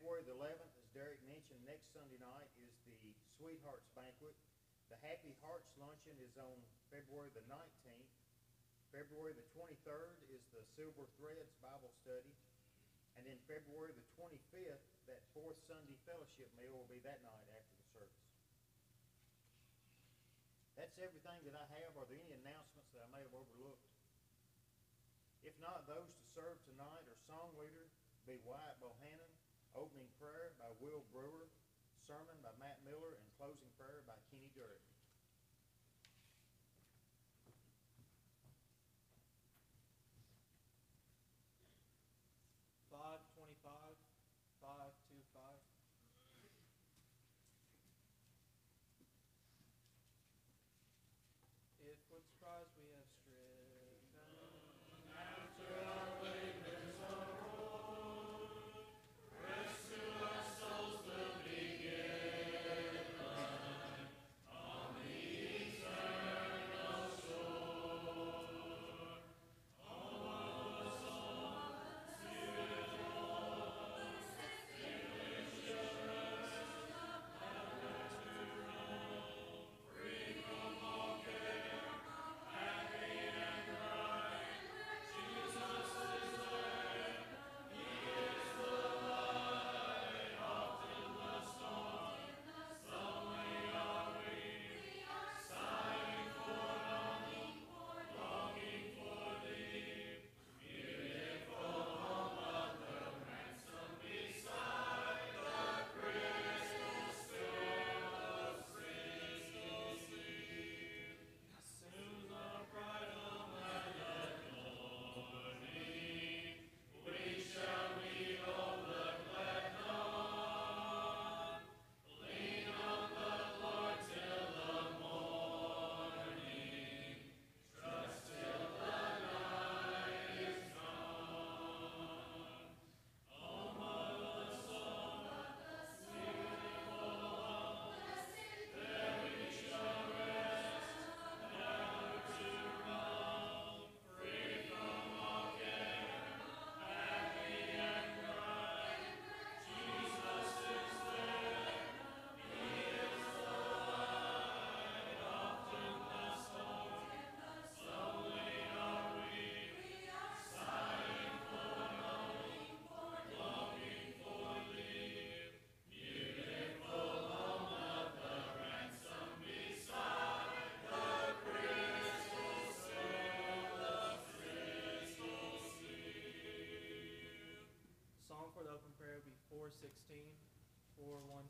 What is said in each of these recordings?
February the eleventh, as Derek mentioned, next Sunday night is the Sweethearts Banquet. The Happy Hearts Luncheon is on February the nineteenth. February the twenty-third is the Silver Threads Bible Study. And then February the twenty-fifth, that fourth Sunday fellowship meal will be that night after the service. That's everything that I have. Are there any announcements that I may have overlooked? If not, those to serve tonight are song leader be Wyatt Bohannon, opening prayer by Will Brewer, sermon by Matt Miller, and closing prayer by four one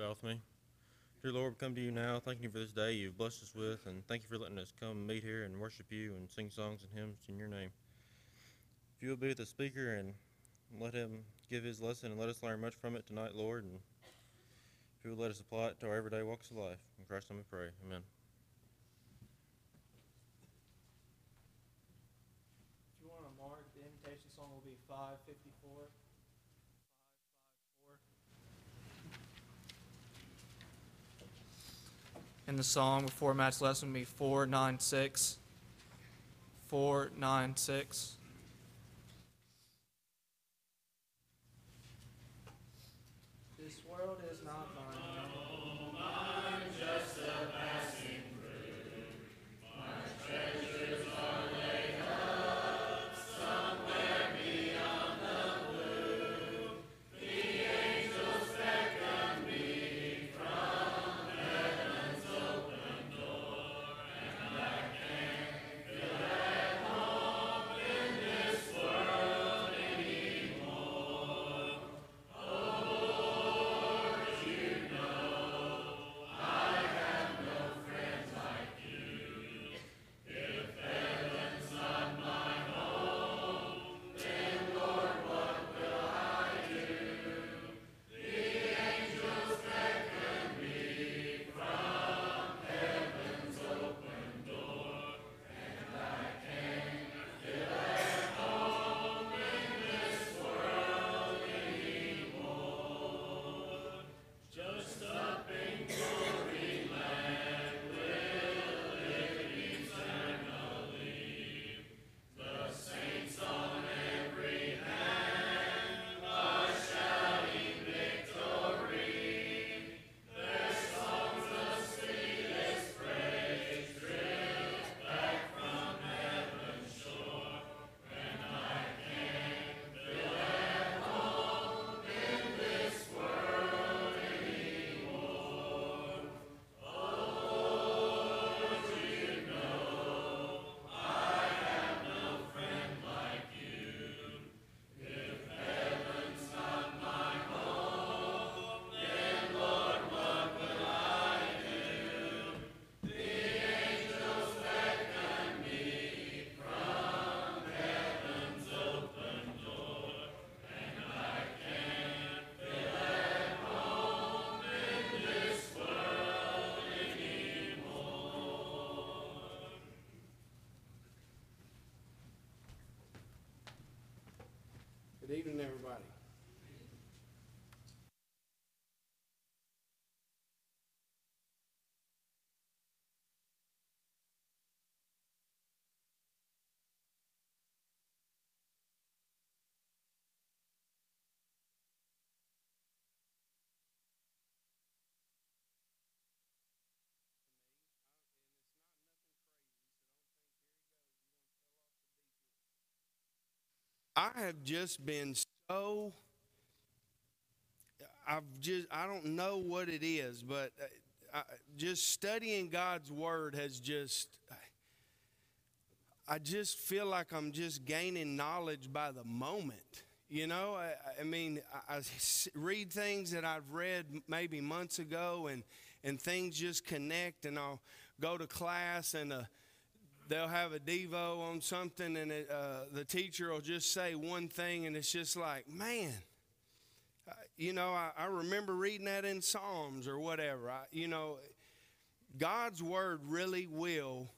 bow with me. Dear Lord, we come to you now, thanking you for this day you've blessed us with, and thank you for letting us come meet here and worship you and sing songs and hymns in your name. If you will be with the speaker and let him give his lesson and let us learn much from it tonight, Lord, and if you will let us apply it to our everyday walks of life. In Christ's name we pray. Amen. If you want to mark, the invitation song will be five fifty-four. Five, five, And the song before Matt's lesson will be four nine six. Four nine six. Evening, everybody. I have just been so. I've just, I don't know what it is, but uh, I, just studying God's Word has just, I just feel like I'm just gaining knowledge by the moment. You know, I, I mean, I read things that I've read maybe months ago, and, and things just connect, and I'll go to class, and uh, they'll have a devo on something and it, uh, the teacher will just say one thing and it's just like man you know I, I remember reading that in psalms or whatever. I, you know god's word really will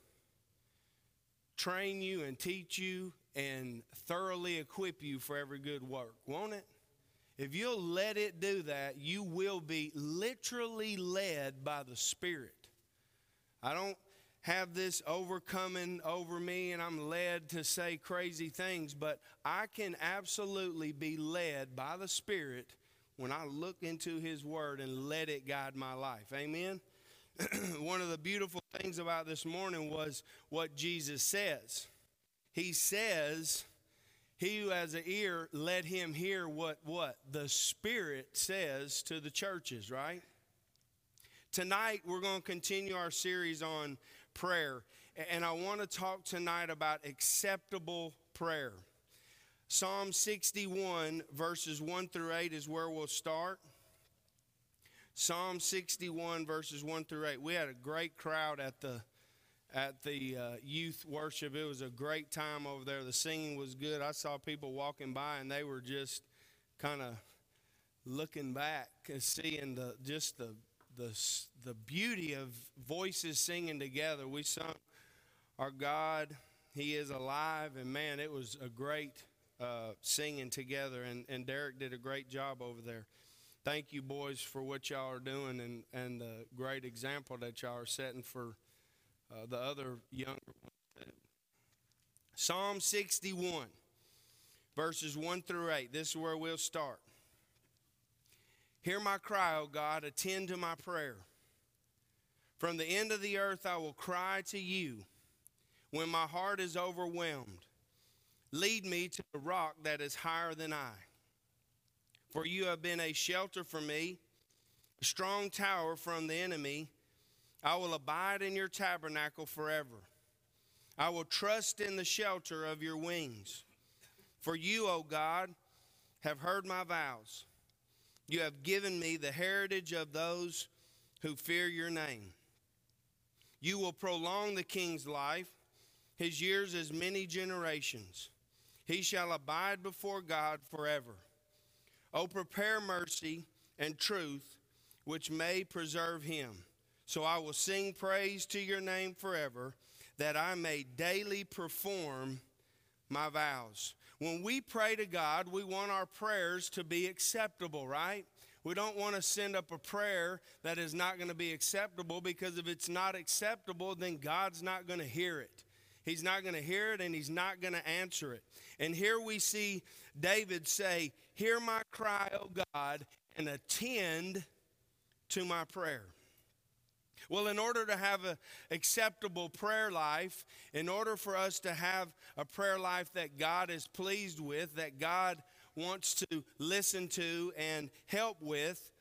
train you and teach you and thoroughly equip you for every good work won't it? If you'll let it do that you will be literally led by the spirit. I don't have this overcoming over me and I'm led to say crazy things, but I can absolutely be led by the Spirit when I look into His Word and let it guide my life. Amen? One of the beautiful things about this morning was what Jesus says. He says, he who has an ear, let him hear what what the Spirit says to the churches, right? Tonight, we're going to continue our series on prayer. And I want to talk tonight about acceptable prayer. Psalm 61, verses 1 through 8 is where we'll start. Psalm 61 verses 1 through 8. We had a great crowd at the at the uh, youth worship. It was a great time over there. The singing was good. I saw people walking by and they were just kind of looking back and seeing the just the the the beauty of voices singing together. We sung our God, He is alive, and man, it was a great uh, singing together. And, and Derek did a great job over there. Thank you, boys, for what y'all are doing and, and the great example that y'all are setting for uh, the other younger ones. Psalm 61, verses 1 through 8. This is where we'll start. Hear my cry, O God, attend to my prayer. From the end of the earth I will cry to you when my heart is overwhelmed. Lead me to the rock that is higher than I. For you have been a shelter for me, a strong tower from the enemy. I will abide in your tabernacle forever. I will trust in the shelter of your wings. For you, O God, have heard my vows. You have given me the heritage of those who fear your name. You will prolong the king's life, his years as many generations. He shall abide before God forever. Oh, prepare mercy and truth, which may preserve him. So I will sing praise to your name forever, that I may daily perform my vows. When we pray to God, we want our prayers to be acceptable, right? We don't want to send up a prayer that is not going to be acceptable because if it's not acceptable, then God's not going to hear it. He's not going to hear it and he's not going to answer it. And here we see David say, Hear my cry, O God, and attend to my prayer. Well, in order to have an acceptable prayer life, in order for us to have a prayer life that God is pleased with, that God wants to listen to and help with,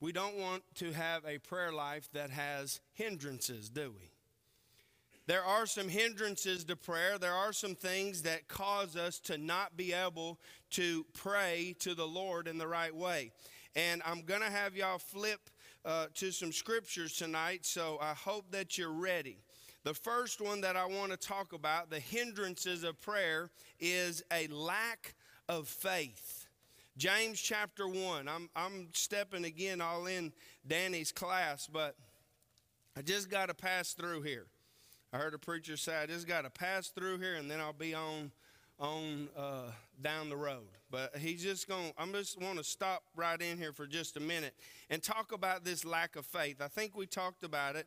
we don't want to have a prayer life that has hindrances, do we? There are some hindrances to prayer. There are some things that cause us to not be able to pray to the Lord in the right way. And I'm going to have y'all flip uh, to some scriptures tonight, so I hope that you're ready. The first one that I want to talk about, the hindrances of prayer, is a lack of faith. James chapter 1. I'm, I'm stepping again all in Danny's class, but I just got to pass through here. I heard a preacher say, I just got to pass through here and then I'll be on on uh, down the road. But he's just going. I'm just want to stop right in here for just a minute and talk about this lack of faith. I think we talked about it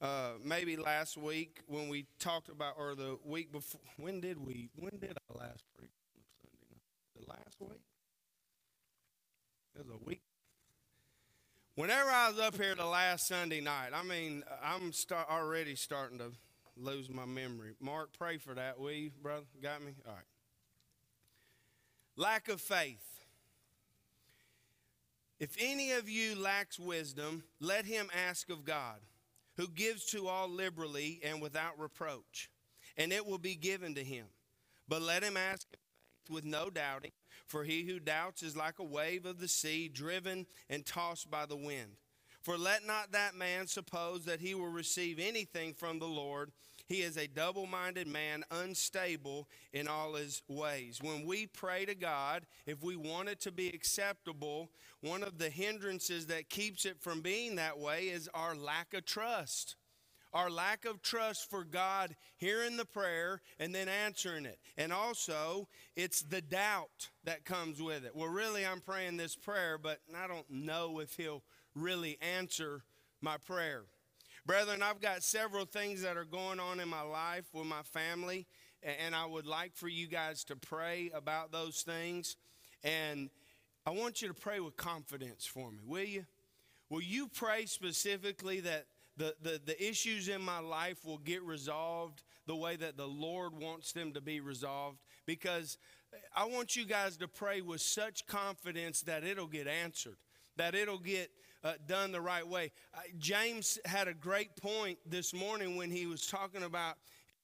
uh, maybe last week when we talked about, or the week before. When did we? When did I last preach Sunday? The last week. It was a week. Whenever I was up here the last Sunday night, I mean, I'm start, already starting to lose my memory. Mark, pray for that, will you, brother? Got me? All right. Lack of faith. If any of you lacks wisdom, let him ask of God, who gives to all liberally and without reproach, and it will be given to him. But let him ask with no doubting, for he who doubts is like a wave of the sea, driven and tossed by the wind. For let not that man suppose that he will receive anything from the Lord. He is a double minded man, unstable in all his ways. When we pray to God, if we want it to be acceptable, one of the hindrances that keeps it from being that way is our lack of trust our lack of trust for God hearing the prayer and then answering it. And also, it's the doubt that comes with it. Well, really, I'm praying this prayer, but I don't know if He'll really answer my prayer. Brethren, I've got several things that are going on in my life with my family, and I would like for you guys to pray about those things. And I want you to pray with confidence for me, will you? Will you pray specifically that the, the, the issues in my life will get resolved the way that the Lord wants them to be resolved because I want you guys to pray with such confidence that it'll get answered, that it'll get uh, done the right way. Uh, James had a great point this morning when he was talking about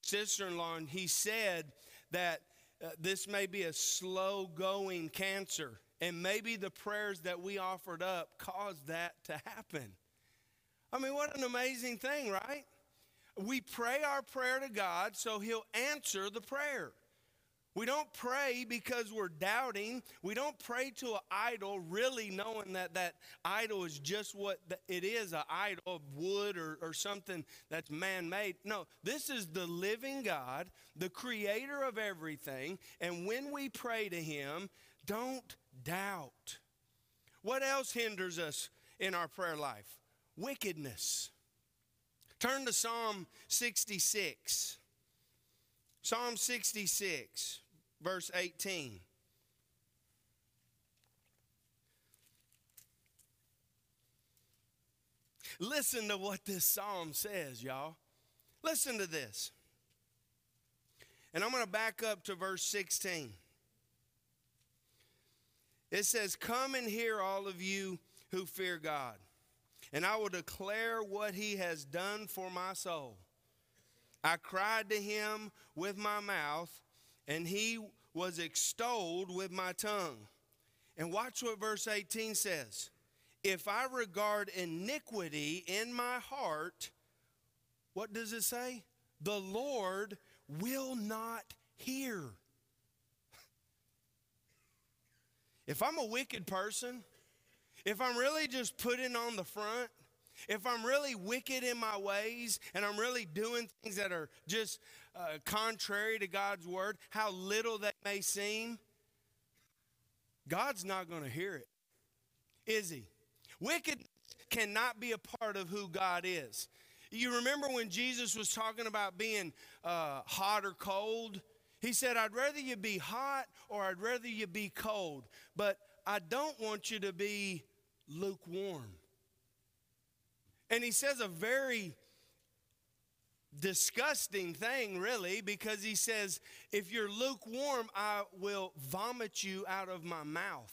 sister in law, and he said that uh, this may be a slow going cancer. And maybe the prayers that we offered up caused that to happen. I mean, what an amazing thing, right? We pray our prayer to God so He'll answer the prayer. We don't pray because we're doubting. We don't pray to an idol really knowing that that idol is just what it is an idol of wood or, or something that's man made. No, this is the living God, the creator of everything. And when we pray to Him, don't doubt. What else hinders us in our prayer life? Wickedness. Turn to Psalm 66. Psalm 66 verse 18. Listen to what this psalm says, y'all. Listen to this. And I'm going to back up to verse 16. It says, Come and hear, all of you who fear God, and I will declare what he has done for my soul. I cried to him with my mouth and he was extolled with my tongue. And watch what verse 18 says. If I regard iniquity in my heart, what does it say? The Lord will not hear. If I'm a wicked person, if I'm really just putting on the front, if I'm really wicked in my ways and I'm really doing things that are just uh, contrary to God's word, how little that may seem, God's not going to hear it, is He? Wicked cannot be a part of who God is. You remember when Jesus was talking about being uh, hot or cold? He said, I'd rather you be hot or I'd rather you be cold, but I don't want you to be lukewarm. And he says a very disgusting thing, really, because he says, If you're lukewarm, I will vomit you out of my mouth.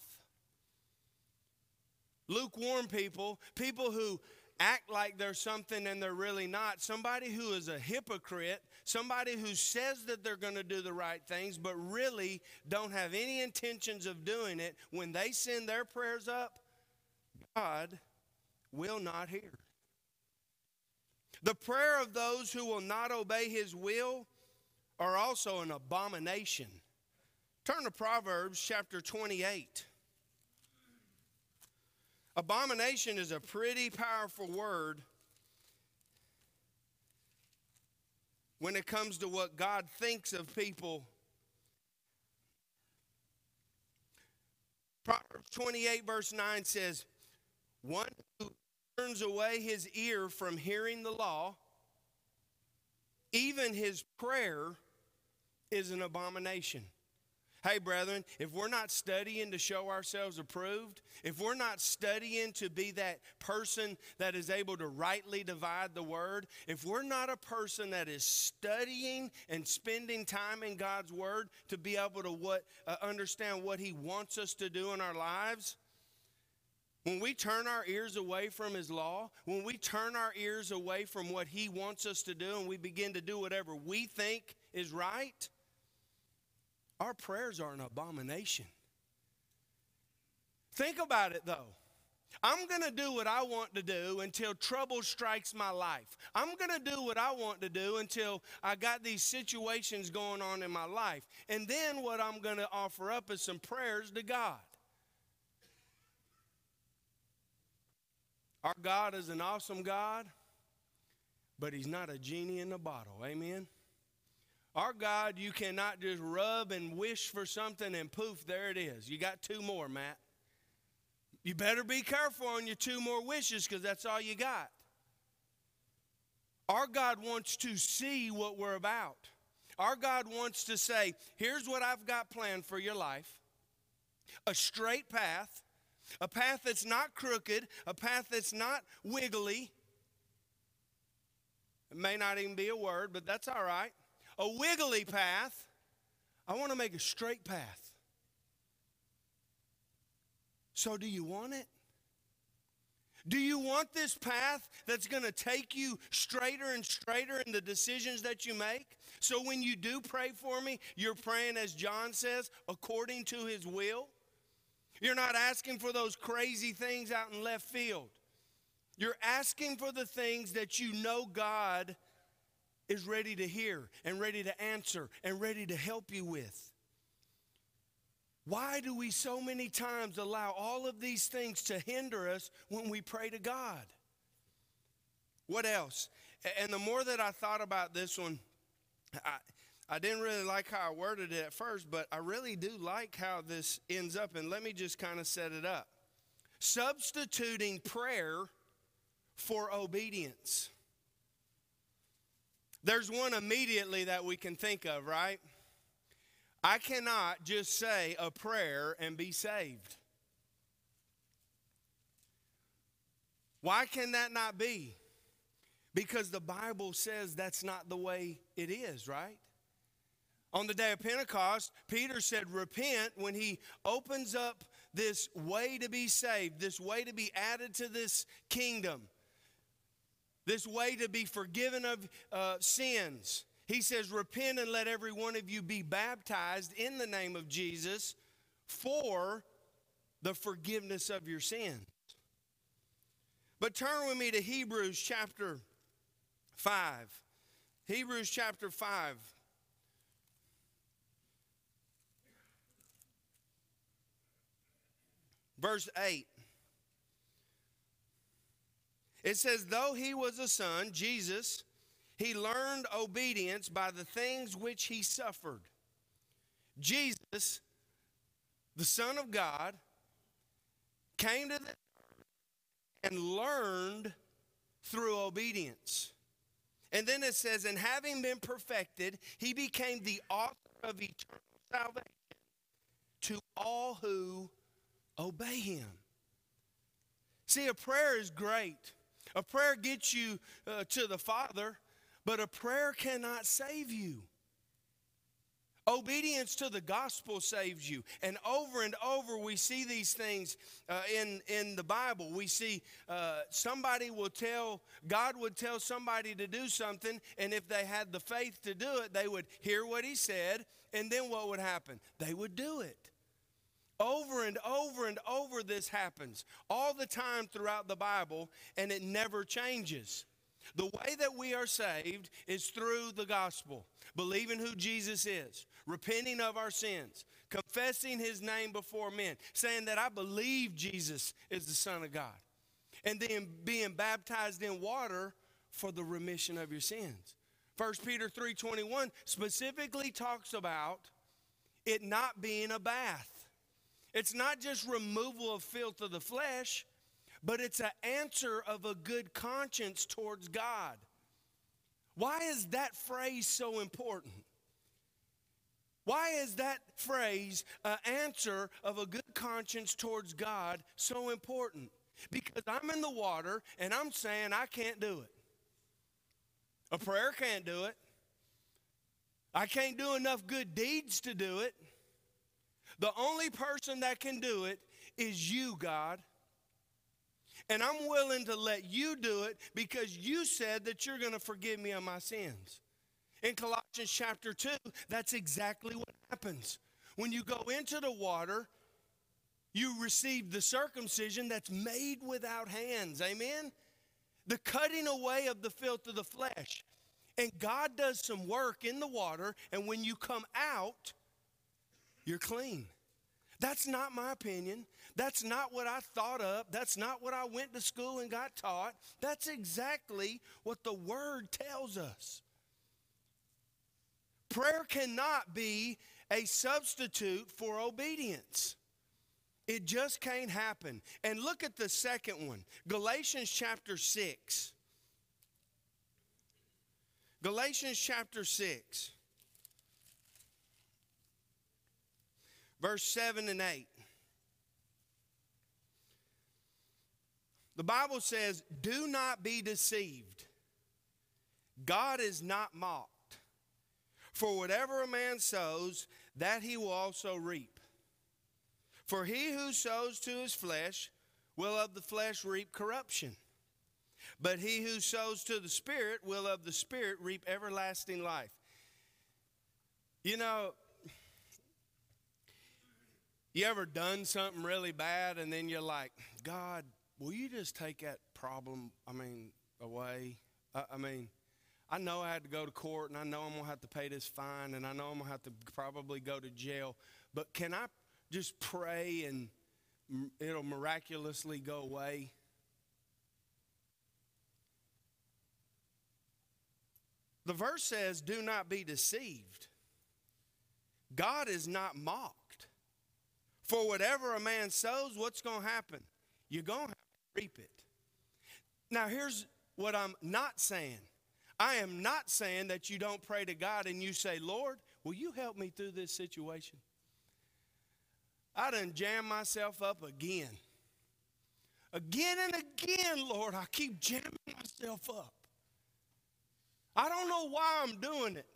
Lukewarm people, people who act like they're something and they're really not, somebody who is a hypocrite, somebody who says that they're going to do the right things, but really don't have any intentions of doing it, when they send their prayers up, God will not hear. The prayer of those who will not obey his will are also an abomination. Turn to Proverbs chapter 28. Abomination is a pretty powerful word when it comes to what God thinks of people. Proverbs 28, verse 9 says, One turns away his ear from hearing the law, even his prayer is an abomination. Hey, brethren, if we're not studying to show ourselves approved, if we're not studying to be that person that is able to rightly divide the word, if we're not a person that is studying and spending time in God's word to be able to what, uh, understand what He wants us to do in our lives, when we turn our ears away from His law, when we turn our ears away from what He wants us to do, and we begin to do whatever we think is right, our prayers are an abomination. Think about it though. I'm going to do what I want to do until trouble strikes my life. I'm going to do what I want to do until I got these situations going on in my life. And then what I'm going to offer up is some prayers to God. Our God is an awesome God, but He's not a genie in a bottle. Amen? Our God, you cannot just rub and wish for something and poof, there it is. You got two more, Matt. You better be careful on your two more wishes because that's all you got. Our God wants to see what we're about. Our God wants to say, here's what I've got planned for your life a straight path a path that's not crooked, a path that's not wiggly. It may not even be a word, but that's all right. A wiggly path. I want to make a straight path. So, do you want it? Do you want this path that's going to take you straighter and straighter in the decisions that you make? So, when you do pray for me, you're praying, as John says, according to his will? You're not asking for those crazy things out in left field. You're asking for the things that you know God is ready to hear and ready to answer and ready to help you with. Why do we so many times allow all of these things to hinder us when we pray to God? What else? And the more that I thought about this one, I, I didn't really like how I worded it at first, but I really do like how this ends up. And let me just kind of set it up. Substituting prayer for obedience. There's one immediately that we can think of, right? I cannot just say a prayer and be saved. Why can that not be? Because the Bible says that's not the way it is, right? On the day of Pentecost, Peter said, Repent when he opens up this way to be saved, this way to be added to this kingdom, this way to be forgiven of uh, sins. He says, Repent and let every one of you be baptized in the name of Jesus for the forgiveness of your sins. But turn with me to Hebrews chapter 5. Hebrews chapter 5. Verse 8. It says, Though he was a son, Jesus, he learned obedience by the things which he suffered. Jesus, the Son of God, came to the and learned through obedience. And then it says, and having been perfected, he became the author of eternal salvation to all who obey him. See, a prayer is great. A prayer gets you uh, to the Father, but a prayer cannot save you. Obedience to the gospel saves you. And over and over, we see these things uh, in, in the Bible. We see uh, somebody will tell, God would tell somebody to do something, and if they had the faith to do it, they would hear what He said, and then what would happen? They would do it. Over and over and over, this happens all the time throughout the Bible, and it never changes. The way that we are saved is through the gospel, believing who Jesus is, repenting of our sins, confessing his name before men, saying that I believe Jesus is the Son of God, and then being baptized in water for the remission of your sins. 1 Peter 3:21 specifically talks about it not being a bath. It's not just removal of filth of the flesh, but it's an answer of a good conscience towards God. Why is that phrase so important? Why is that phrase, an answer of a good conscience towards God, so important? Because I'm in the water and I'm saying I can't do it. A prayer can't do it. I can't do enough good deeds to do it. The only person that can do it is you, God. And I'm willing to let you do it because you said that you're going to forgive me of my sins. In Colossians chapter 2, that's exactly what happens. When you go into the water, you receive the circumcision that's made without hands. Amen? The cutting away of the filth of the flesh. And God does some work in the water, and when you come out, you're clean. That's not my opinion. That's not what I thought up. That's not what I went to school and got taught. That's exactly what the Word tells us. Prayer cannot be a substitute for obedience. It just can't happen. And look at the second one Galatians chapter 6. Galatians chapter 6, verse 7 and 8. The Bible says, Do not be deceived. God is not mocked. For whatever a man sows, that he will also reap. For he who sows to his flesh will of the flesh reap corruption. But he who sows to the Spirit will of the Spirit reap everlasting life. You know, You ever done something really bad and then you're like, God, will you just take that problem, I mean, away? I, I mean, I know I had to go to court and I know I'm going to have to pay this fine and I know I'm going to have to probably go to jail, but can I just pray and it'll miraculously go away? The verse says, Do not be deceived. God is not mocked. For whatever a man sows, what's going to happen? You're going to reap it. Now, here's what I'm not saying I am not saying that you don't pray to God and you say, Lord, will you help me through this situation? I done jammed myself up again. Again and again, Lord, I keep jamming myself up. I don't know why I'm doing it.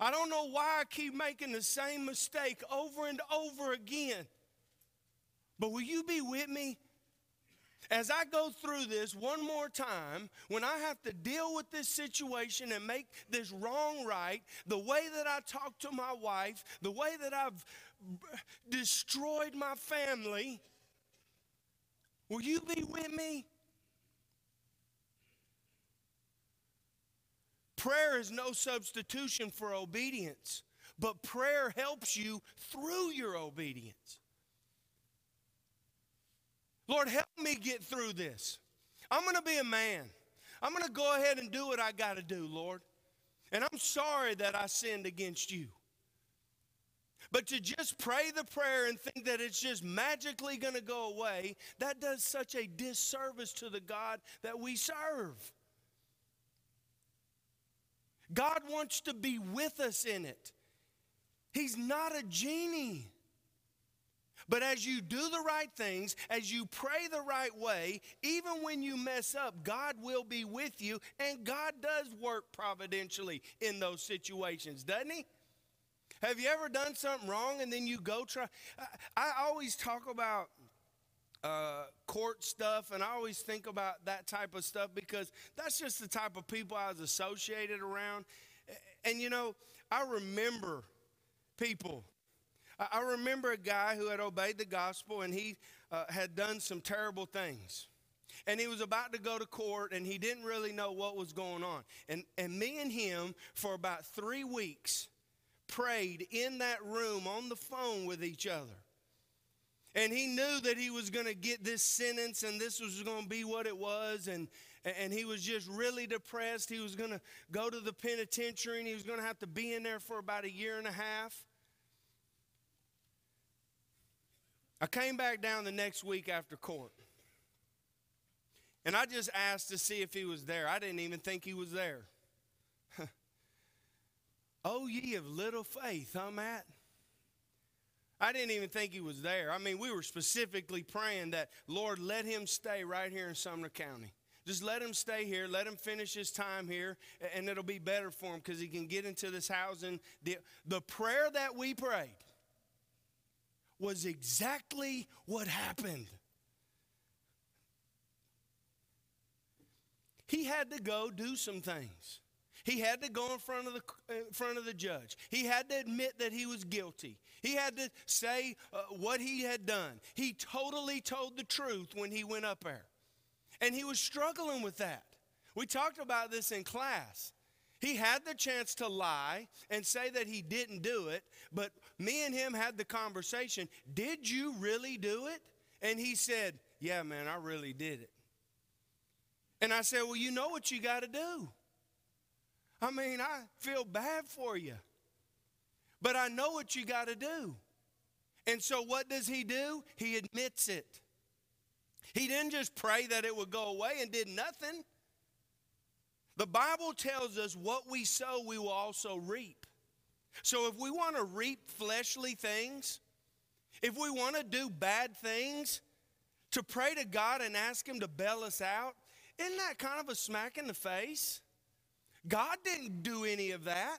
I don't know why I keep making the same mistake over and over again. But will you be with me as I go through this one more time, when I have to deal with this situation and make this wrong right, the way that I talk to my wife, the way that I've destroyed my family, will you be with me? Prayer is no substitution for obedience, but prayer helps you through your obedience. Lord, help me get through this. I'm going to be a man. I'm going to go ahead and do what I got to do, Lord. And I'm sorry that I sinned against you. But to just pray the prayer and think that it's just magically going to go away, that does such a disservice to the God that we serve. God wants to be with us in it. He's not a genie. But as you do the right things, as you pray the right way, even when you mess up, God will be with you, and God does work providentially in those situations, doesn't He? Have you ever done something wrong and then you go try? I, I always talk about uh, court stuff, and I always think about that type of stuff because that's just the type of people I was associated around. And you know, I remember people I remember a guy who had obeyed the gospel and he uh, had done some terrible things. And he was about to go to court and he didn't really know what was going on. And, and me and him, for about three weeks, prayed in that room on the phone with each other. And he knew that he was going to get this sentence and this was going to be what it was. And, and he was just really depressed. He was going to go to the penitentiary and he was going to have to be in there for about a year and a half. I came back down the next week after court. And I just asked to see if he was there. I didn't even think he was there. oh, ye of little faith, huh, Matt? I didn't even think he was there. I mean, we were specifically praying that, Lord, let him stay right here in Sumner County. Just let him stay here. Let him finish his time here, and it'll be better for him because he can get into this housing. The, the prayer that we prayed was exactly what happened. He had to go do some things. He had to go in front of the in front of the judge. He had to admit that he was guilty. He had to say uh, what he had done. He totally told the truth when he went up there. And he was struggling with that. We talked about this in class. He had the chance to lie and say that he didn't do it, but me and him had the conversation. Did you really do it? And he said, Yeah, man, I really did it. And I said, Well, you know what you got to do. I mean, I feel bad for you, but I know what you got to do. And so, what does he do? He admits it. He didn't just pray that it would go away and did nothing. The Bible tells us what we sow, we will also reap. So if we want to reap fleshly things, if we want to do bad things, to pray to God and ask Him to bail us out, isn't that kind of a smack in the face? God didn't do any of that.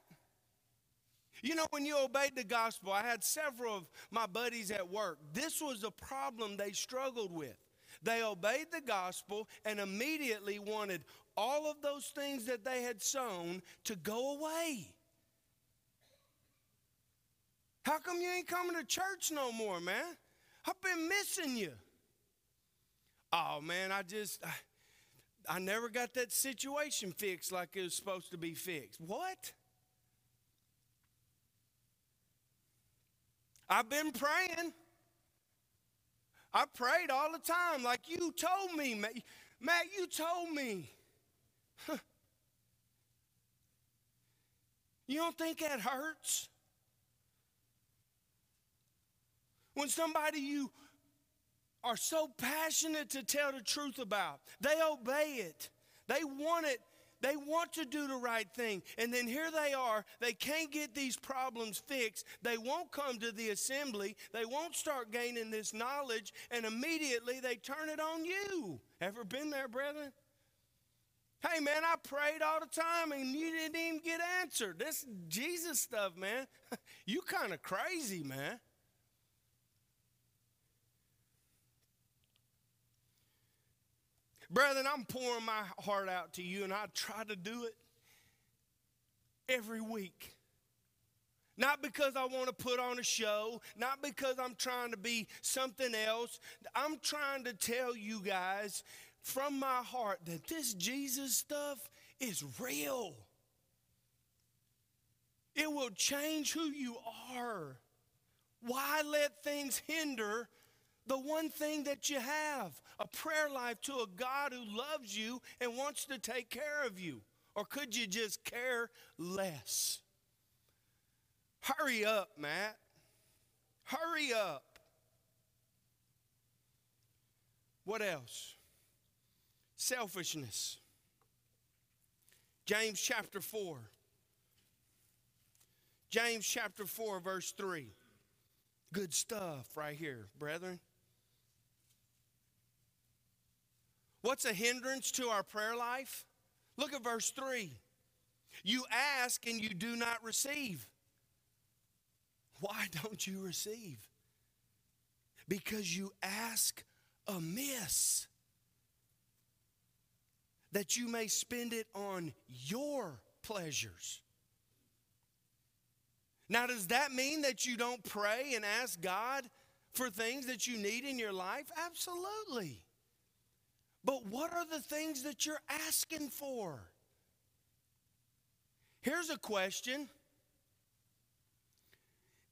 You know, when you obeyed the gospel, I had several of my buddies at work. This was a problem they struggled with. They obeyed the gospel and immediately wanted all of those things that they had sown to go away. How come you ain't coming to church no more, man? I've been missing you. Oh, man, I just, I, I never got that situation fixed like it was supposed to be fixed. What? I've been praying. I prayed all the time, like you told me, Matt. Matt you told me. You don't think that hurts? When somebody you are so passionate to tell the truth about, they obey it. They want it. They want to do the right thing. And then here they are. They can't get these problems fixed. They won't come to the assembly. They won't start gaining this knowledge. And immediately they turn it on you. Ever been there, brethren? Hey, man, I prayed all the time and you didn't even get answered. This Jesus stuff, man. you kind of crazy, man. Brethren, I'm pouring my heart out to you, and I try to do it every week. Not because I want to put on a show, not because I'm trying to be something else. I'm trying to tell you guys from my heart that this Jesus stuff is real. It will change who you are. Why let things hinder the one thing that you have a prayer life to a God who loves you and wants to take care of you? Or could you just care less? Hurry up, Matt. Hurry up. What else? Selfishness. James chapter 4. James chapter 4, verse 3. Good stuff right here, brethren. What's a hindrance to our prayer life? Look at verse 3. You ask and you do not receive. Why don't you receive? Because you ask amiss, that you may spend it on your pleasures. Now, does that mean that you don't pray and ask God for things that you need in your life? Absolutely. But what are the things that you're asking for? Here's a question.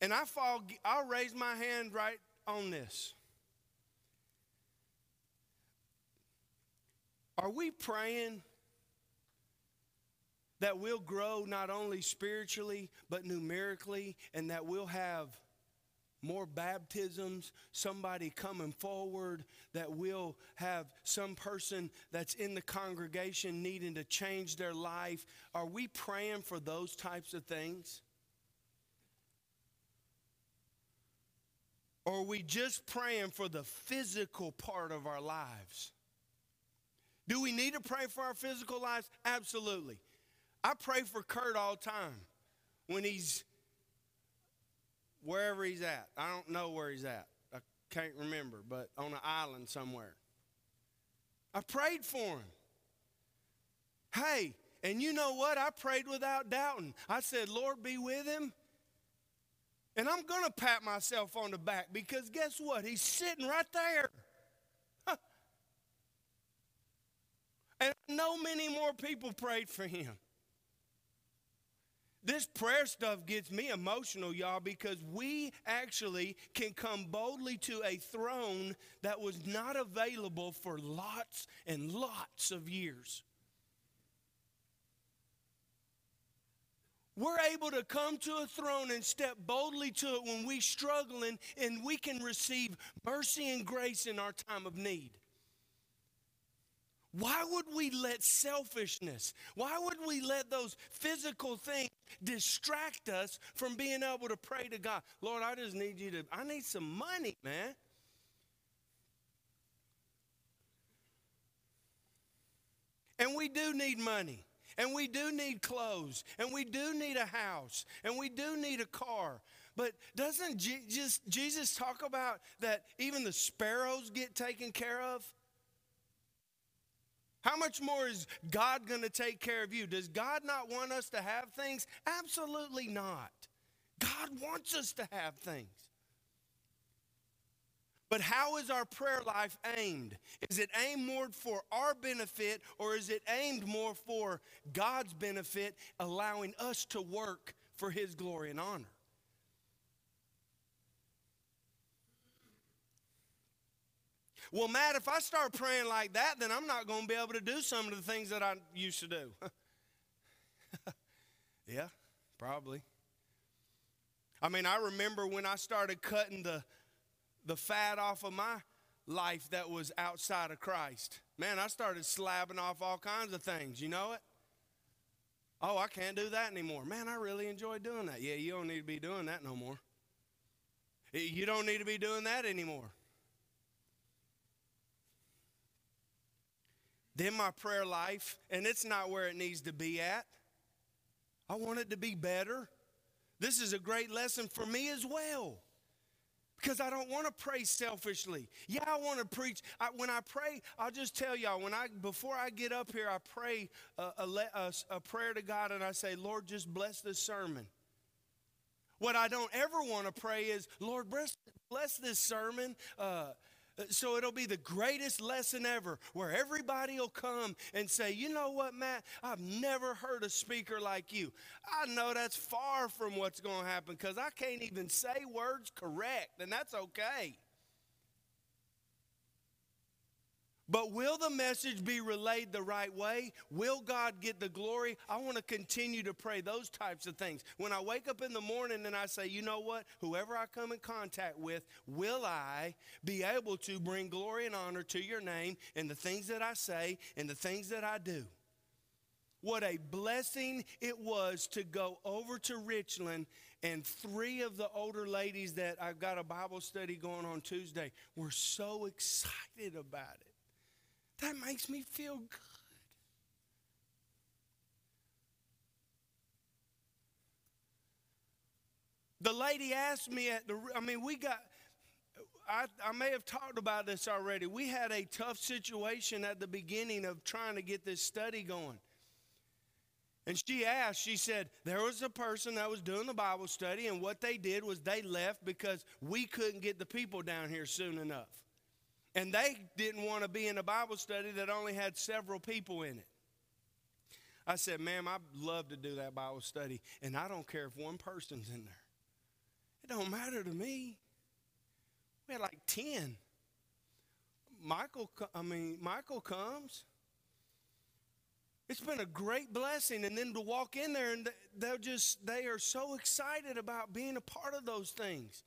And I fall, I'll raise my hand right on this. Are we praying that we'll grow not only spiritually, but numerically, and that we'll have more baptisms, somebody coming forward, that we'll have some person that's in the congregation needing to change their life. Are we praying for those types of things? Or are we just praying for the physical part of our lives? Do we need to pray for our physical lives? Absolutely. I pray for Kurt all the time when he's wherever he's at. I don't know where he's at. I can't remember, but on an island somewhere. I prayed for him. Hey, and you know what? I prayed without doubting. I said, Lord, be with him. And I'm going to pat myself on the back because guess what? He's sitting right there. And I know many more people prayed for him. This prayer stuff gets me emotional, y'all, because we actually can come boldly to a throne that was not available for lots and lots of years. We're able to come to a throne and step boldly to it when we're struggling, and we can receive mercy and grace in our time of need. Why would we let selfishness, why would we let those physical things distract us from being able to pray to God? Lord, I just need you to, I need some money, man. And we do need money. And we do need clothes. And we do need a house. And we do need a car. But doesn't Jesus talk about that even the sparrows get taken care of? How much more is God going to take care of you? Does God not want us to have things? Absolutely not. God wants us to have things. But how is our prayer life aimed? Is it aimed more for our benefit or is it aimed more for God's benefit, allowing us to work for His glory and honor? Well, Matt, if I start praying like that, then I'm not going to be able to do some of the things that I used to do. yeah, probably. I mean, I remember when I started cutting the the fat off of my life that was outside of Christ. Man, I started slapping off all kinds of things. You know it? Oh, I can't do that anymore. Man, I really enjoy doing that. Yeah, you don't need to be doing that no more. You don't need to be doing that anymore. Then my prayer life, and it's not where it needs to be at. I want it to be better. This is a great lesson for me as well because I don't want to pray selfishly. Yeah, I want to preach. I, when I pray, I'll just tell y'all when I before I get up here, I pray a, a, a, prayer to God and I say, Lord, just bless this sermon. What I don't ever want to pray is, Lord, bless, bless this sermon. Uh, Uh, so it'll be the greatest lesson ever where everybody will come and say, You know what, Matt? I've never heard a speaker like you. I know that's far from what's going to happen because I can't even say words correct, and that's okay. But will the message be relayed the right way? Will God get the glory? I want to continue to pray those types of things. When I wake up in the morning and I say, you know what? Whoever I come in contact with, will I be able to bring glory and honor to your name in the things that I say and the things that I do? What a blessing it was to go over to Richland and three of the older ladies that I've got a Bible study going on Tuesday were so excited about it. That makes me feel good. The lady asked me at the, I mean, we got, I, I may have talked about this already. We had a tough situation at the beginning of trying to get this study going. And she asked, she said, there was a person that was doing the Bible study, and what they did was they left because we couldn't get the people down here soon enough. And they didn't want to be in a Bible study that only had several people in it. I said, ma'am, I'd love to do that Bible study, and I don't care if one person's in there. It don't matter to me. We had like 10. Michael, I mean, Michael comes. It's been a great blessing. And then to walk in there and they're just, they are so excited about being a part of those things.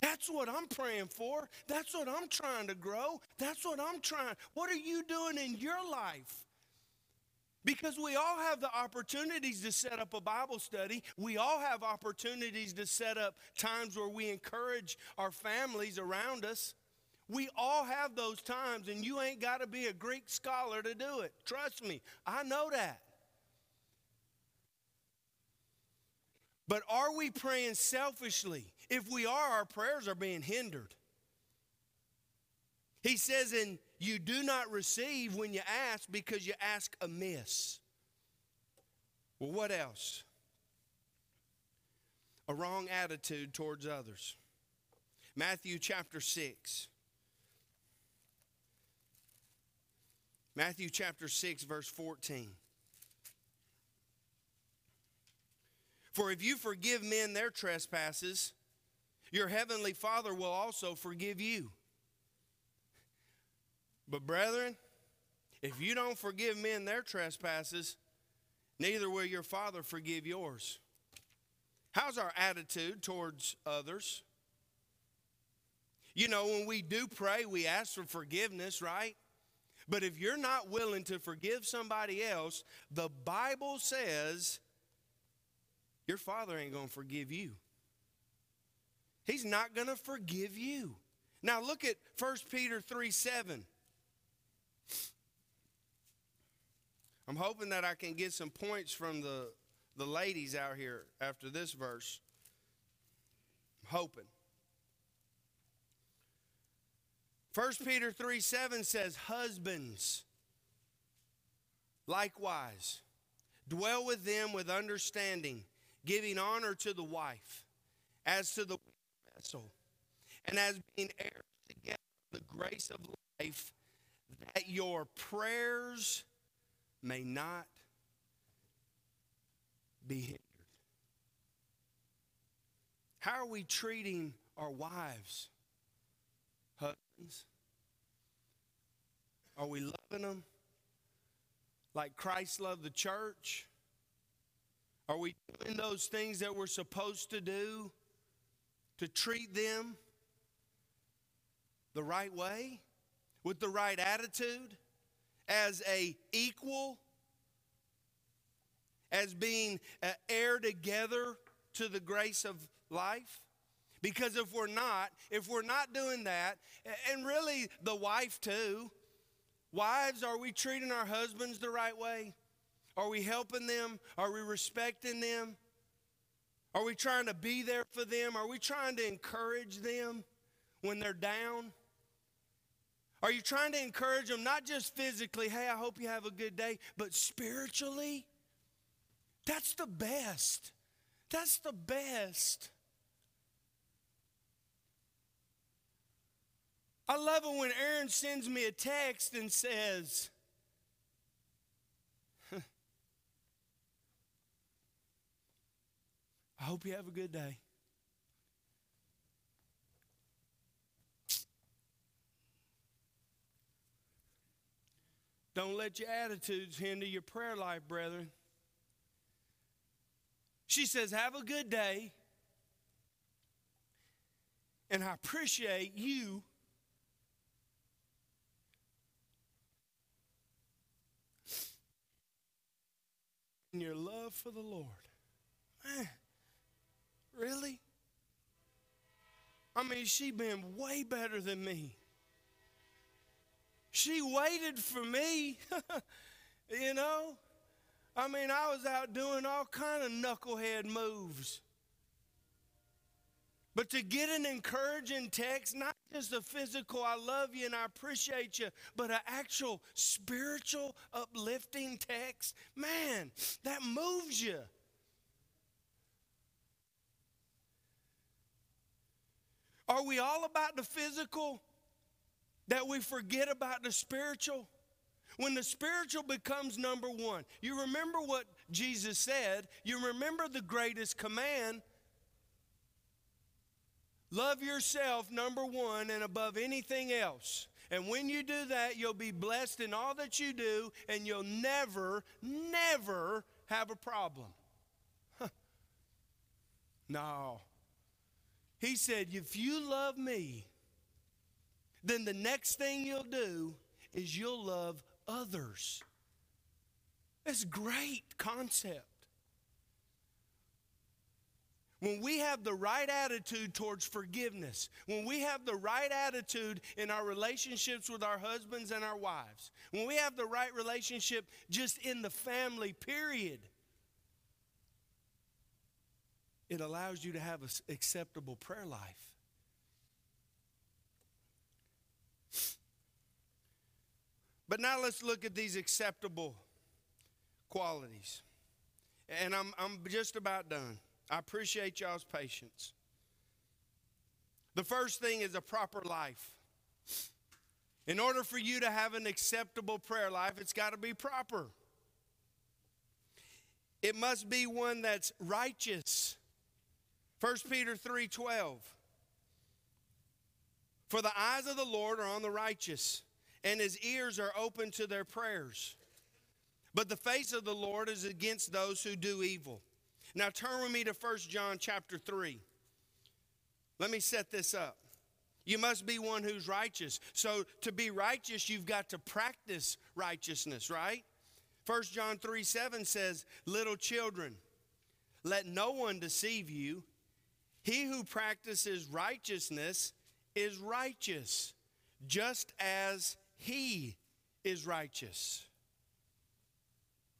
That's what I'm praying for. That's what I'm trying to grow. That's what I'm trying. What are you doing in your life? Because we all have the opportunities to set up a Bible study. We all have opportunities to set up times where we encourage our families around us. We all have those times, and you ain't got to be a Greek scholar to do it. Trust me, I know that. But are we praying selfishly? If we are, our prayers are being hindered. He says, and you do not receive when you ask because you ask amiss. Well, what else? A wrong attitude towards others. Matthew chapter 6. Matthew chapter 6, verse 14. For if you forgive men their trespasses, your heavenly Father will also forgive you. But, brethren, if you don't forgive men their trespasses, neither will your Father forgive yours. How's our attitude towards others? You know, when we do pray, we ask for forgiveness, right? But if you're not willing to forgive somebody else, the Bible says your Father ain't going to forgive you. He's not going to forgive you. Now look at 1 Peter 3 7. I'm hoping that I can get some points from the, the ladies out here after this verse. I'm hoping. 1 Peter 3 7 says, Husbands, likewise, dwell with them with understanding, giving honor to the wife as to the vessel, and as being heirs together the grace of life, that your prayers may not be hindered. How are we treating our wives, husbands? Are we loving them like Christ loved the church? Are we doing those things that we're supposed to do to treat them the right way, with the right attitude, as a equal, as being uh, heir together to the grace of life? Because if we're not, if we're not doing that, and really the wife too, wives, are we treating our husbands the right way? Are we helping them? Are we respecting them? Are we trying to be there for them? Are we trying to encourage them when they're down? Are you trying to encourage them not just physically, hey, I hope you have a good day, but spiritually? That's the best. That's the best. I love it when Aaron sends me a text and says, I hope you have a good day. Don't let your attitudes hinder your prayer life, brethren. She says, Have a good day. And I appreciate you and your love for the Lord. Man, really? I mean, she been way better than me. She waited for me, you know? I mean, I was out doing all kind of knucklehead moves. But to get an encouraging text, not just a physical, I love you and I appreciate you, but an actual spiritual, uplifting text, man, that moves you. Are we all about the physical that we forget about the spiritual? When the spiritual becomes number one, you remember what Jesus said, you remember the greatest command Love yourself, number one, and above anything else. And when you do that, you'll be blessed in all that you do, and you'll never, never have a problem. Huh. No. He said, if you love me, then the next thing you'll do is you'll love others. It's great concept. When we have the right attitude towards forgiveness, when we have the right attitude in our relationships with our husbands and our wives, when we have the right relationship just in the family, period, it allows you to have an acceptable prayer life. But now let's look at these acceptable qualities. And I'm, I'm just about done. I appreciate y'all's patience. The first thing is a proper life. In order for you to have an acceptable prayer life, it's got to be proper. It must be one that's righteous. 1 Peter 3:12 For the eyes of the Lord are on the righteous, and his ears are open to their prayers. But the face of the Lord is against those who do evil. Now turn with me to 1 John chapter 3. Let me set this up. You must be one who's righteous. So to be righteous, you've got to practice righteousness, right? 1 John 3 7 says, Little children, let no one deceive you. He who practices righteousness is righteous, just as he is righteous.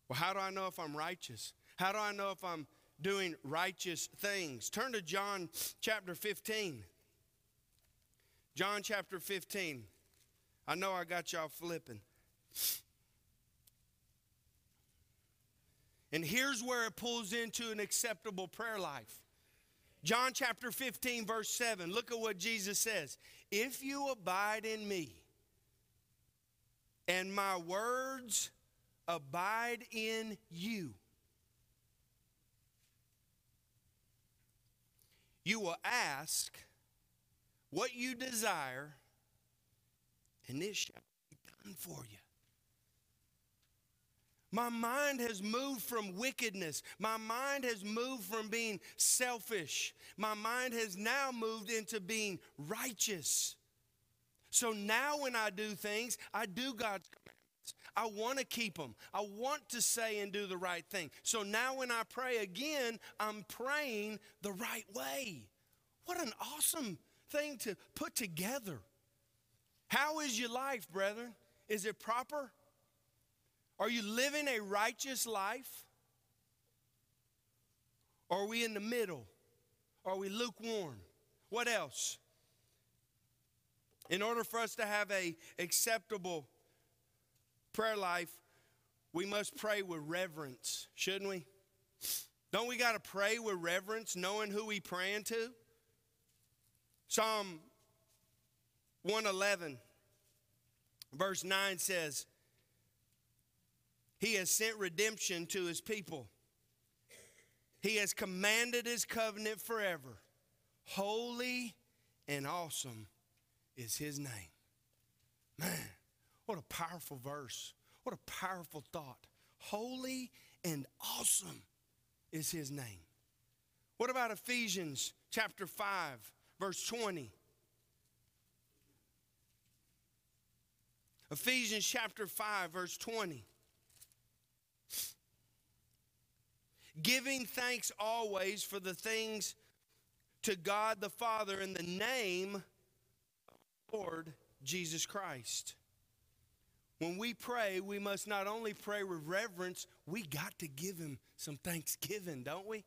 Well, how do I know if I'm righteous? How do I know if I'm doing righteous things. Turn to John chapter 15. John chapter 15. I know I got y'all flipping. And here's where it pulls into an acceptable prayer life. John chapter 15, verse 7. Look at what Jesus says. If you abide in me, and my words abide in you, you will ask what you desire, and it shall be done for you. My mind has moved from wickedness. My mind has moved from being selfish. My mind has now moved into being righteous. So now when I do things, I do God's commandments. I want to keep them. I want to say and do the right thing. So now when I pray again, I'm praying the right way. What an awesome thing to put together. How is your life, brethren? Is it proper? Are you living a righteous life? Are we in the middle? Are we lukewarm? What else? In order for us to have a acceptable prayer life, we must pray with reverence, shouldn't we? Don't we got to pray with reverence, knowing who we praying to? Psalm 111, verse 9 says, he has sent redemption to his people. He has commanded his covenant forever. Holy and awesome is his name. Man, what a powerful verse. What a powerful thought. Holy and awesome is his name. What about Ephesians chapter 5, verse 20? Ephesians chapter 5, verse 20. Giving thanks always for the things to God the Father in the name of Lord Jesus Christ. When we pray, we must not only pray with reverence, we got to give him some thanksgiving, don't we?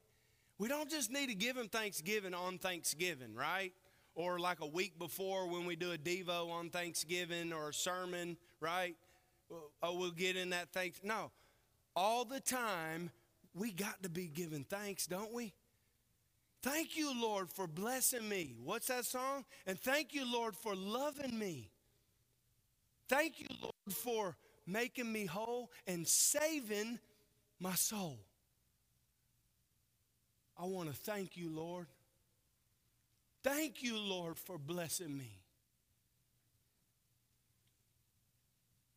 We don't just need to give him thanksgiving on Thanksgiving, right? Or like a week before when we do a Devo on Thanksgiving or a sermon, right? Oh, we'll get in that thanks. No. All the time, we got to be giving thanks, don't we? Thank you, Lord, for blessing me. What's that song? And thank you, Lord, for loving me. Thank you, Lord, for making me whole and saving my soul. I want to thank you, Lord. Thank you, Lord, for blessing me.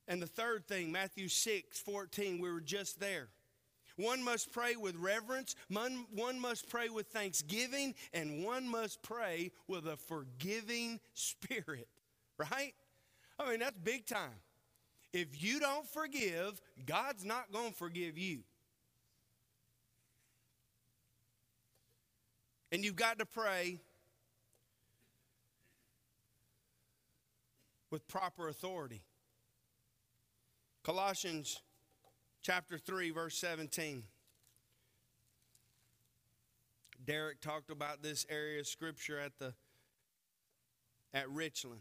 And the third thing, Matthew 6 14, we were just there. One must pray with reverence, one, must pray with thanksgiving, and one must pray with a forgiving spirit, right? I mean, that's big time. If you don't forgive, God's not going to forgive you. And you've got to pray with proper authority. Colossians chapter 3, verse 17. Derek talked about this area of scripture at the at Richland.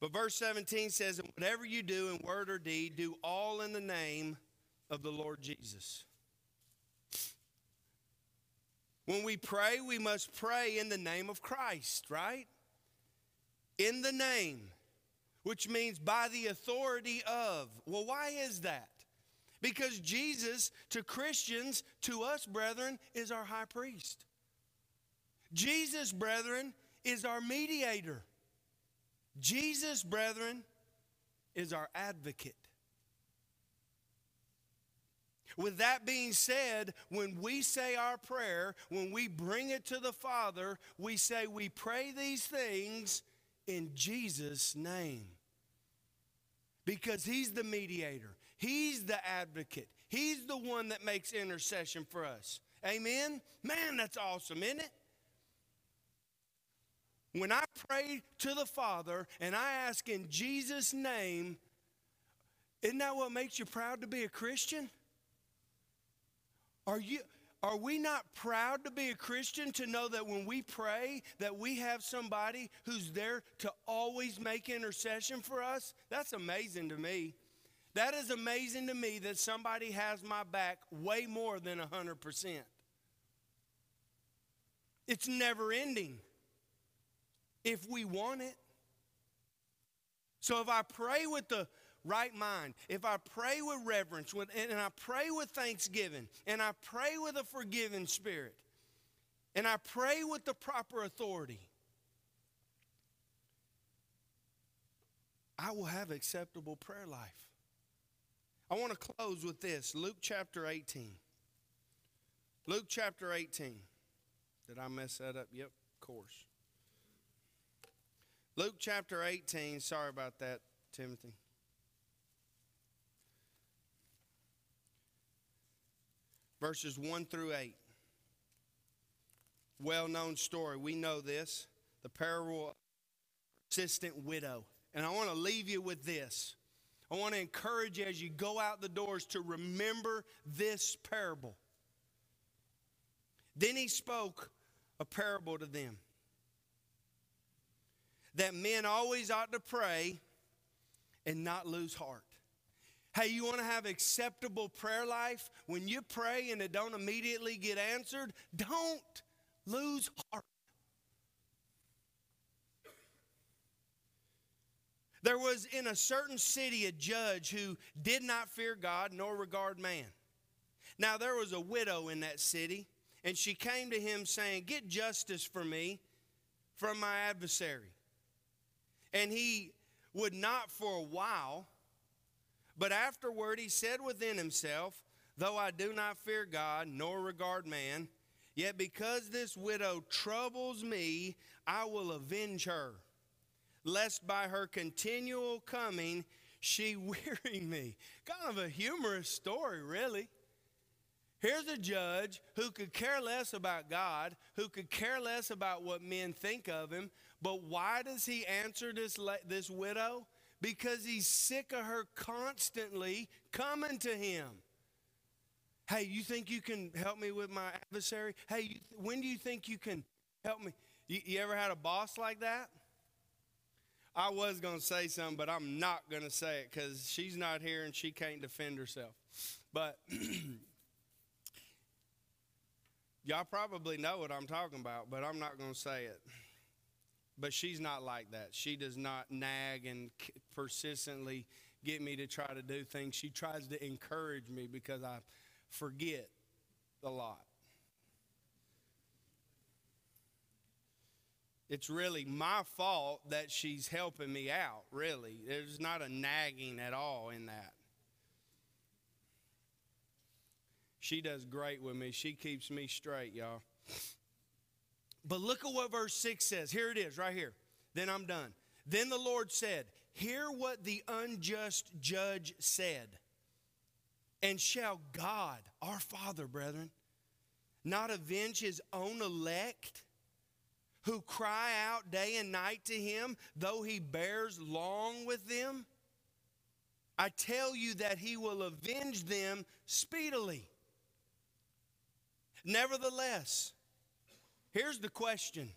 But verse 17 says, And whatever you do in word or deed, do all in the name of the Lord Jesus. When we pray, we must pray in the name of Christ, right? In the name, which means by the authority of. Well, why is that? Because Jesus, to Christians, to us, brethren, is our high priest. Jesus, brethren, is our mediator. Jesus, brethren, is our advocate. With that being said, when we say our prayer, when we bring it to the Father, we say we pray these things in Jesus' name. Because He's the mediator, He's the advocate. He's the one that makes intercession for us. Amen? Man, that's awesome, isn't it? When I pray to the Father and I ask in Jesus' name, isn't that what makes you proud to be a Christian? Are you are we not proud to be a Christian to know that when we pray that we have somebody who's there to always make intercession for us? That's amazing to me. That is amazing to me that somebody has my back way more than 100%. It's never ending if we want it. So if I pray with the right mind, if I pray with reverence, with, and I pray with thanksgiving, and I pray with a forgiving spirit, and I pray with the proper authority, I will have acceptable prayer life. I want to close with this Luke chapter 18. Luke chapter 18. Did I mess that up? Yep, of course. Luke chapter 18. Sorry about that, Timothy. Verses 1 through 8. Well known story. We know this. The parable of persistent widow. And I want to leave you with this. I want to encourage you as you go out the doors to remember this parable. Then he spoke a parable to them that men always ought to pray and not lose heart. Hey, you want to have acceptable prayer life? When you pray and it don't immediately get answered, don't lose heart. There was in a certain city a judge who did not fear God nor regard man. Now there was a widow in that city, and she came to him saying, Get justice for me from my adversary. And he would not for a while, but afterward he said within himself, Though I do not fear God nor regard man, yet because this widow troubles me, I will avenge her lest by her continual coming she weary me. Kind of a humorous story, really. Here's a judge who could care less about God, who could care less about what men think of him, but why does he answer this, this widow? Because he's sick of her constantly coming to him. Hey, you think you can help me with my adversary? Hey, when do you think you can help me? You, you ever had a boss like that? I was going to say something, but I'm not going to say it because she's not here and she can't defend herself. But y'all probably know what I'm talking about, but I'm not going to say it. But she's not like that. She does not nag and persistently get me to try to do things. She tries to encourage me because I forget a lot. It's really my fault that she's helping me out, really. There's not a nagging at all in that. She does great with me. She keeps me straight, y'all. But look at what verse 6 says. Here it is, right here. Then I'm done. Then the Lord said, Hear what the unjust judge said. And shall God, our Father, brethren, not avenge his own elect? Who cry out day and night to him, though he bears long with them? I tell you that he will avenge them speedily. Nevertheless, here's the question,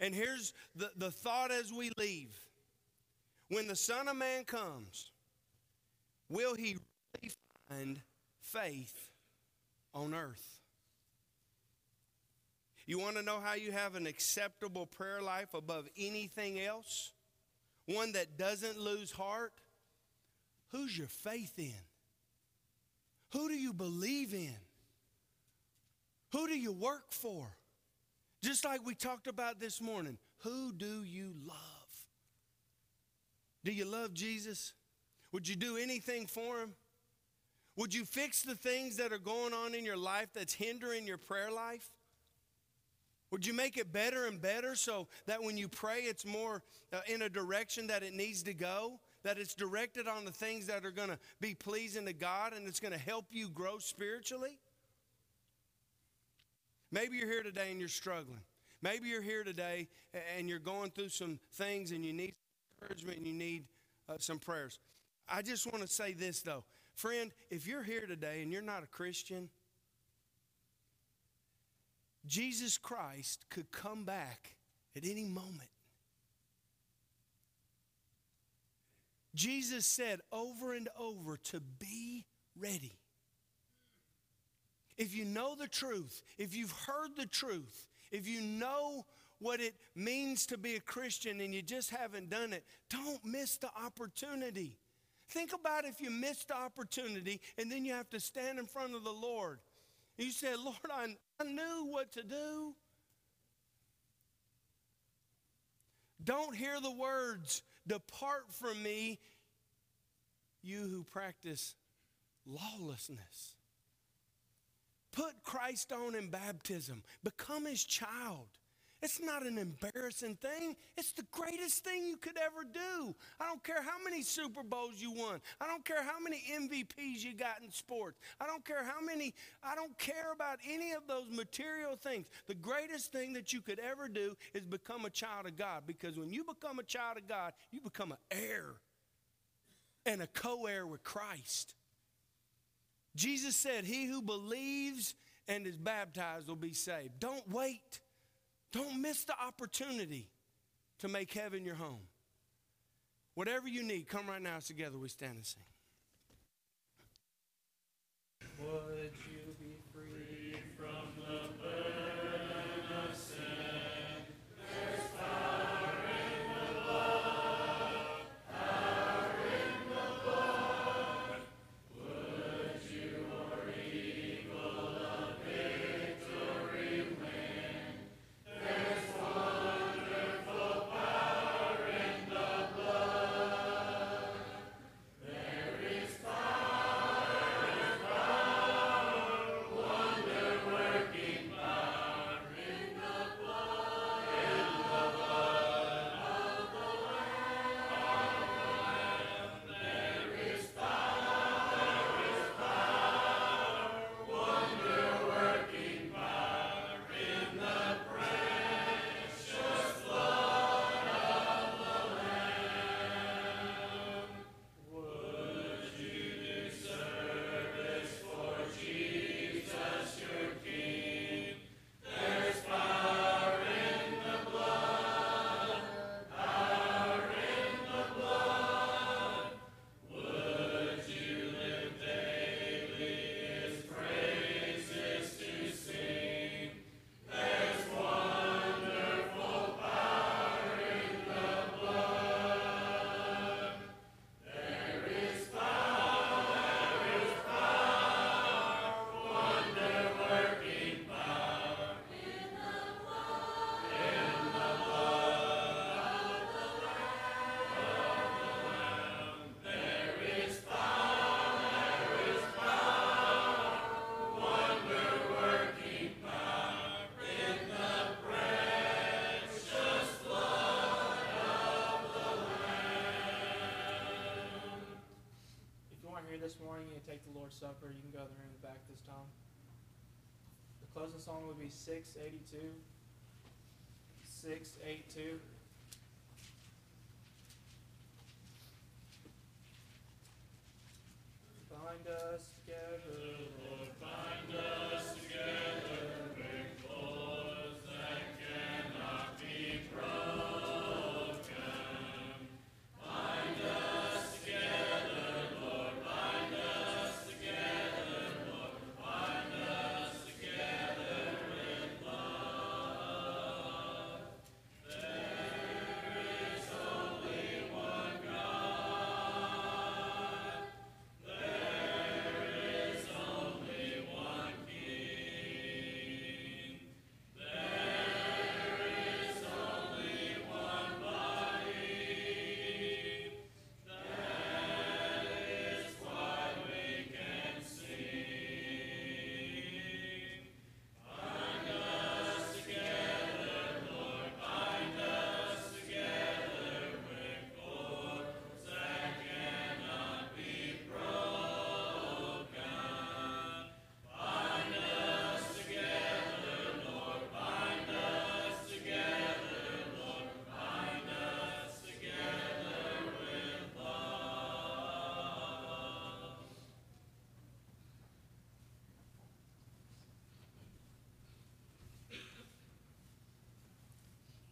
and here's the, the thought as we leave. When the Son of Man comes, will he really find faith on earth? You want to know how you have an acceptable prayer life above anything else? One that doesn't lose heart? Who's your faith in? Who do you believe in? Who do you work for? Just like we talked about this morning, who do you love? Do you love Jesus? Would you do anything for him? Would you fix the things that are going on in your life that's hindering your prayer life? Would you make it better and better so that when you pray, it's more uh, in a direction that it needs to go? That it's directed on the things that are going to be pleasing to God and it's going to help you grow spiritually? Maybe you're here today and you're struggling. Maybe you're here today and you're going through some things and you need encouragement and you need uh, some prayers. I just want to say this though. Friend, if you're here today and you're not a Christian, Jesus Christ could come back at any moment. Jesus said over and over to be ready. If you know the truth, if you've heard the truth, If you know what it means to be a Christian and you just haven't done it, don't miss the opportunity. Think about if you missed the opportunity and then you have to stand in front of the Lord. You said, Lord, I, I knew what to do. Don't hear the words, Depart from me, you who practice lawlessness. Put Christ on in baptism, become his child. It's not an embarrassing thing. It's the greatest thing you could ever do. I don't care how many Super Bowls you won. I don't care how many MVPs you got in sports. I don't care how many, I don't care about any of those material things. The greatest thing that you could ever do is become a child of God because when you become a child of God, you become an heir and a co heir with Christ. Jesus said, He who believes and is baptized will be saved. Don't wait. Don't miss the opportunity to make heaven your home. Whatever you need, come right now together. We stand and sing. Lord's Supper. You can go in the back this time. The closing song would be 682. 682.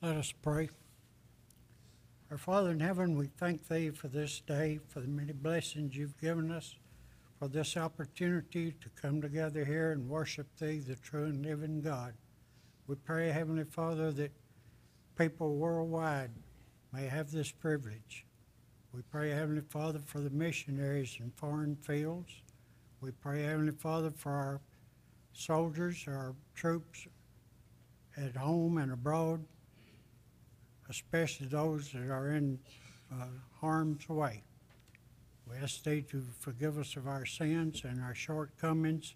Let us pray. Our Father in heaven, we thank Thee for this day, for the many blessings You've given us, for this opportunity to come together here and worship Thee, the true and living God. We pray, Heavenly Father, that people worldwide may have this privilege. We pray, Heavenly Father, for the missionaries in foreign fields. We pray, Heavenly Father, for our soldiers, our troops at home and abroad, especially those that are in uh, harm's way. We ask thee to forgive us of our sins and our shortcomings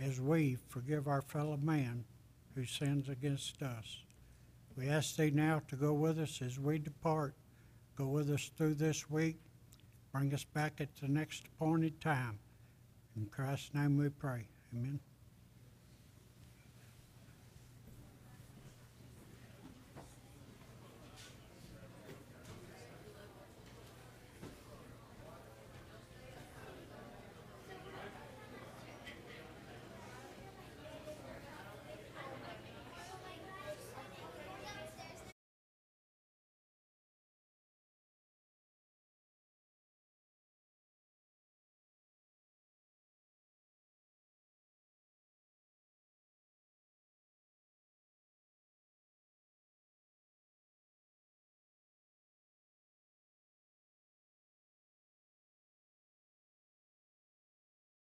as we forgive our fellow man who sins against us. We ask thee now to go with us as we depart. Go with us through this week. Bring us back at the next appointed time. In Christ's name we pray. Amen.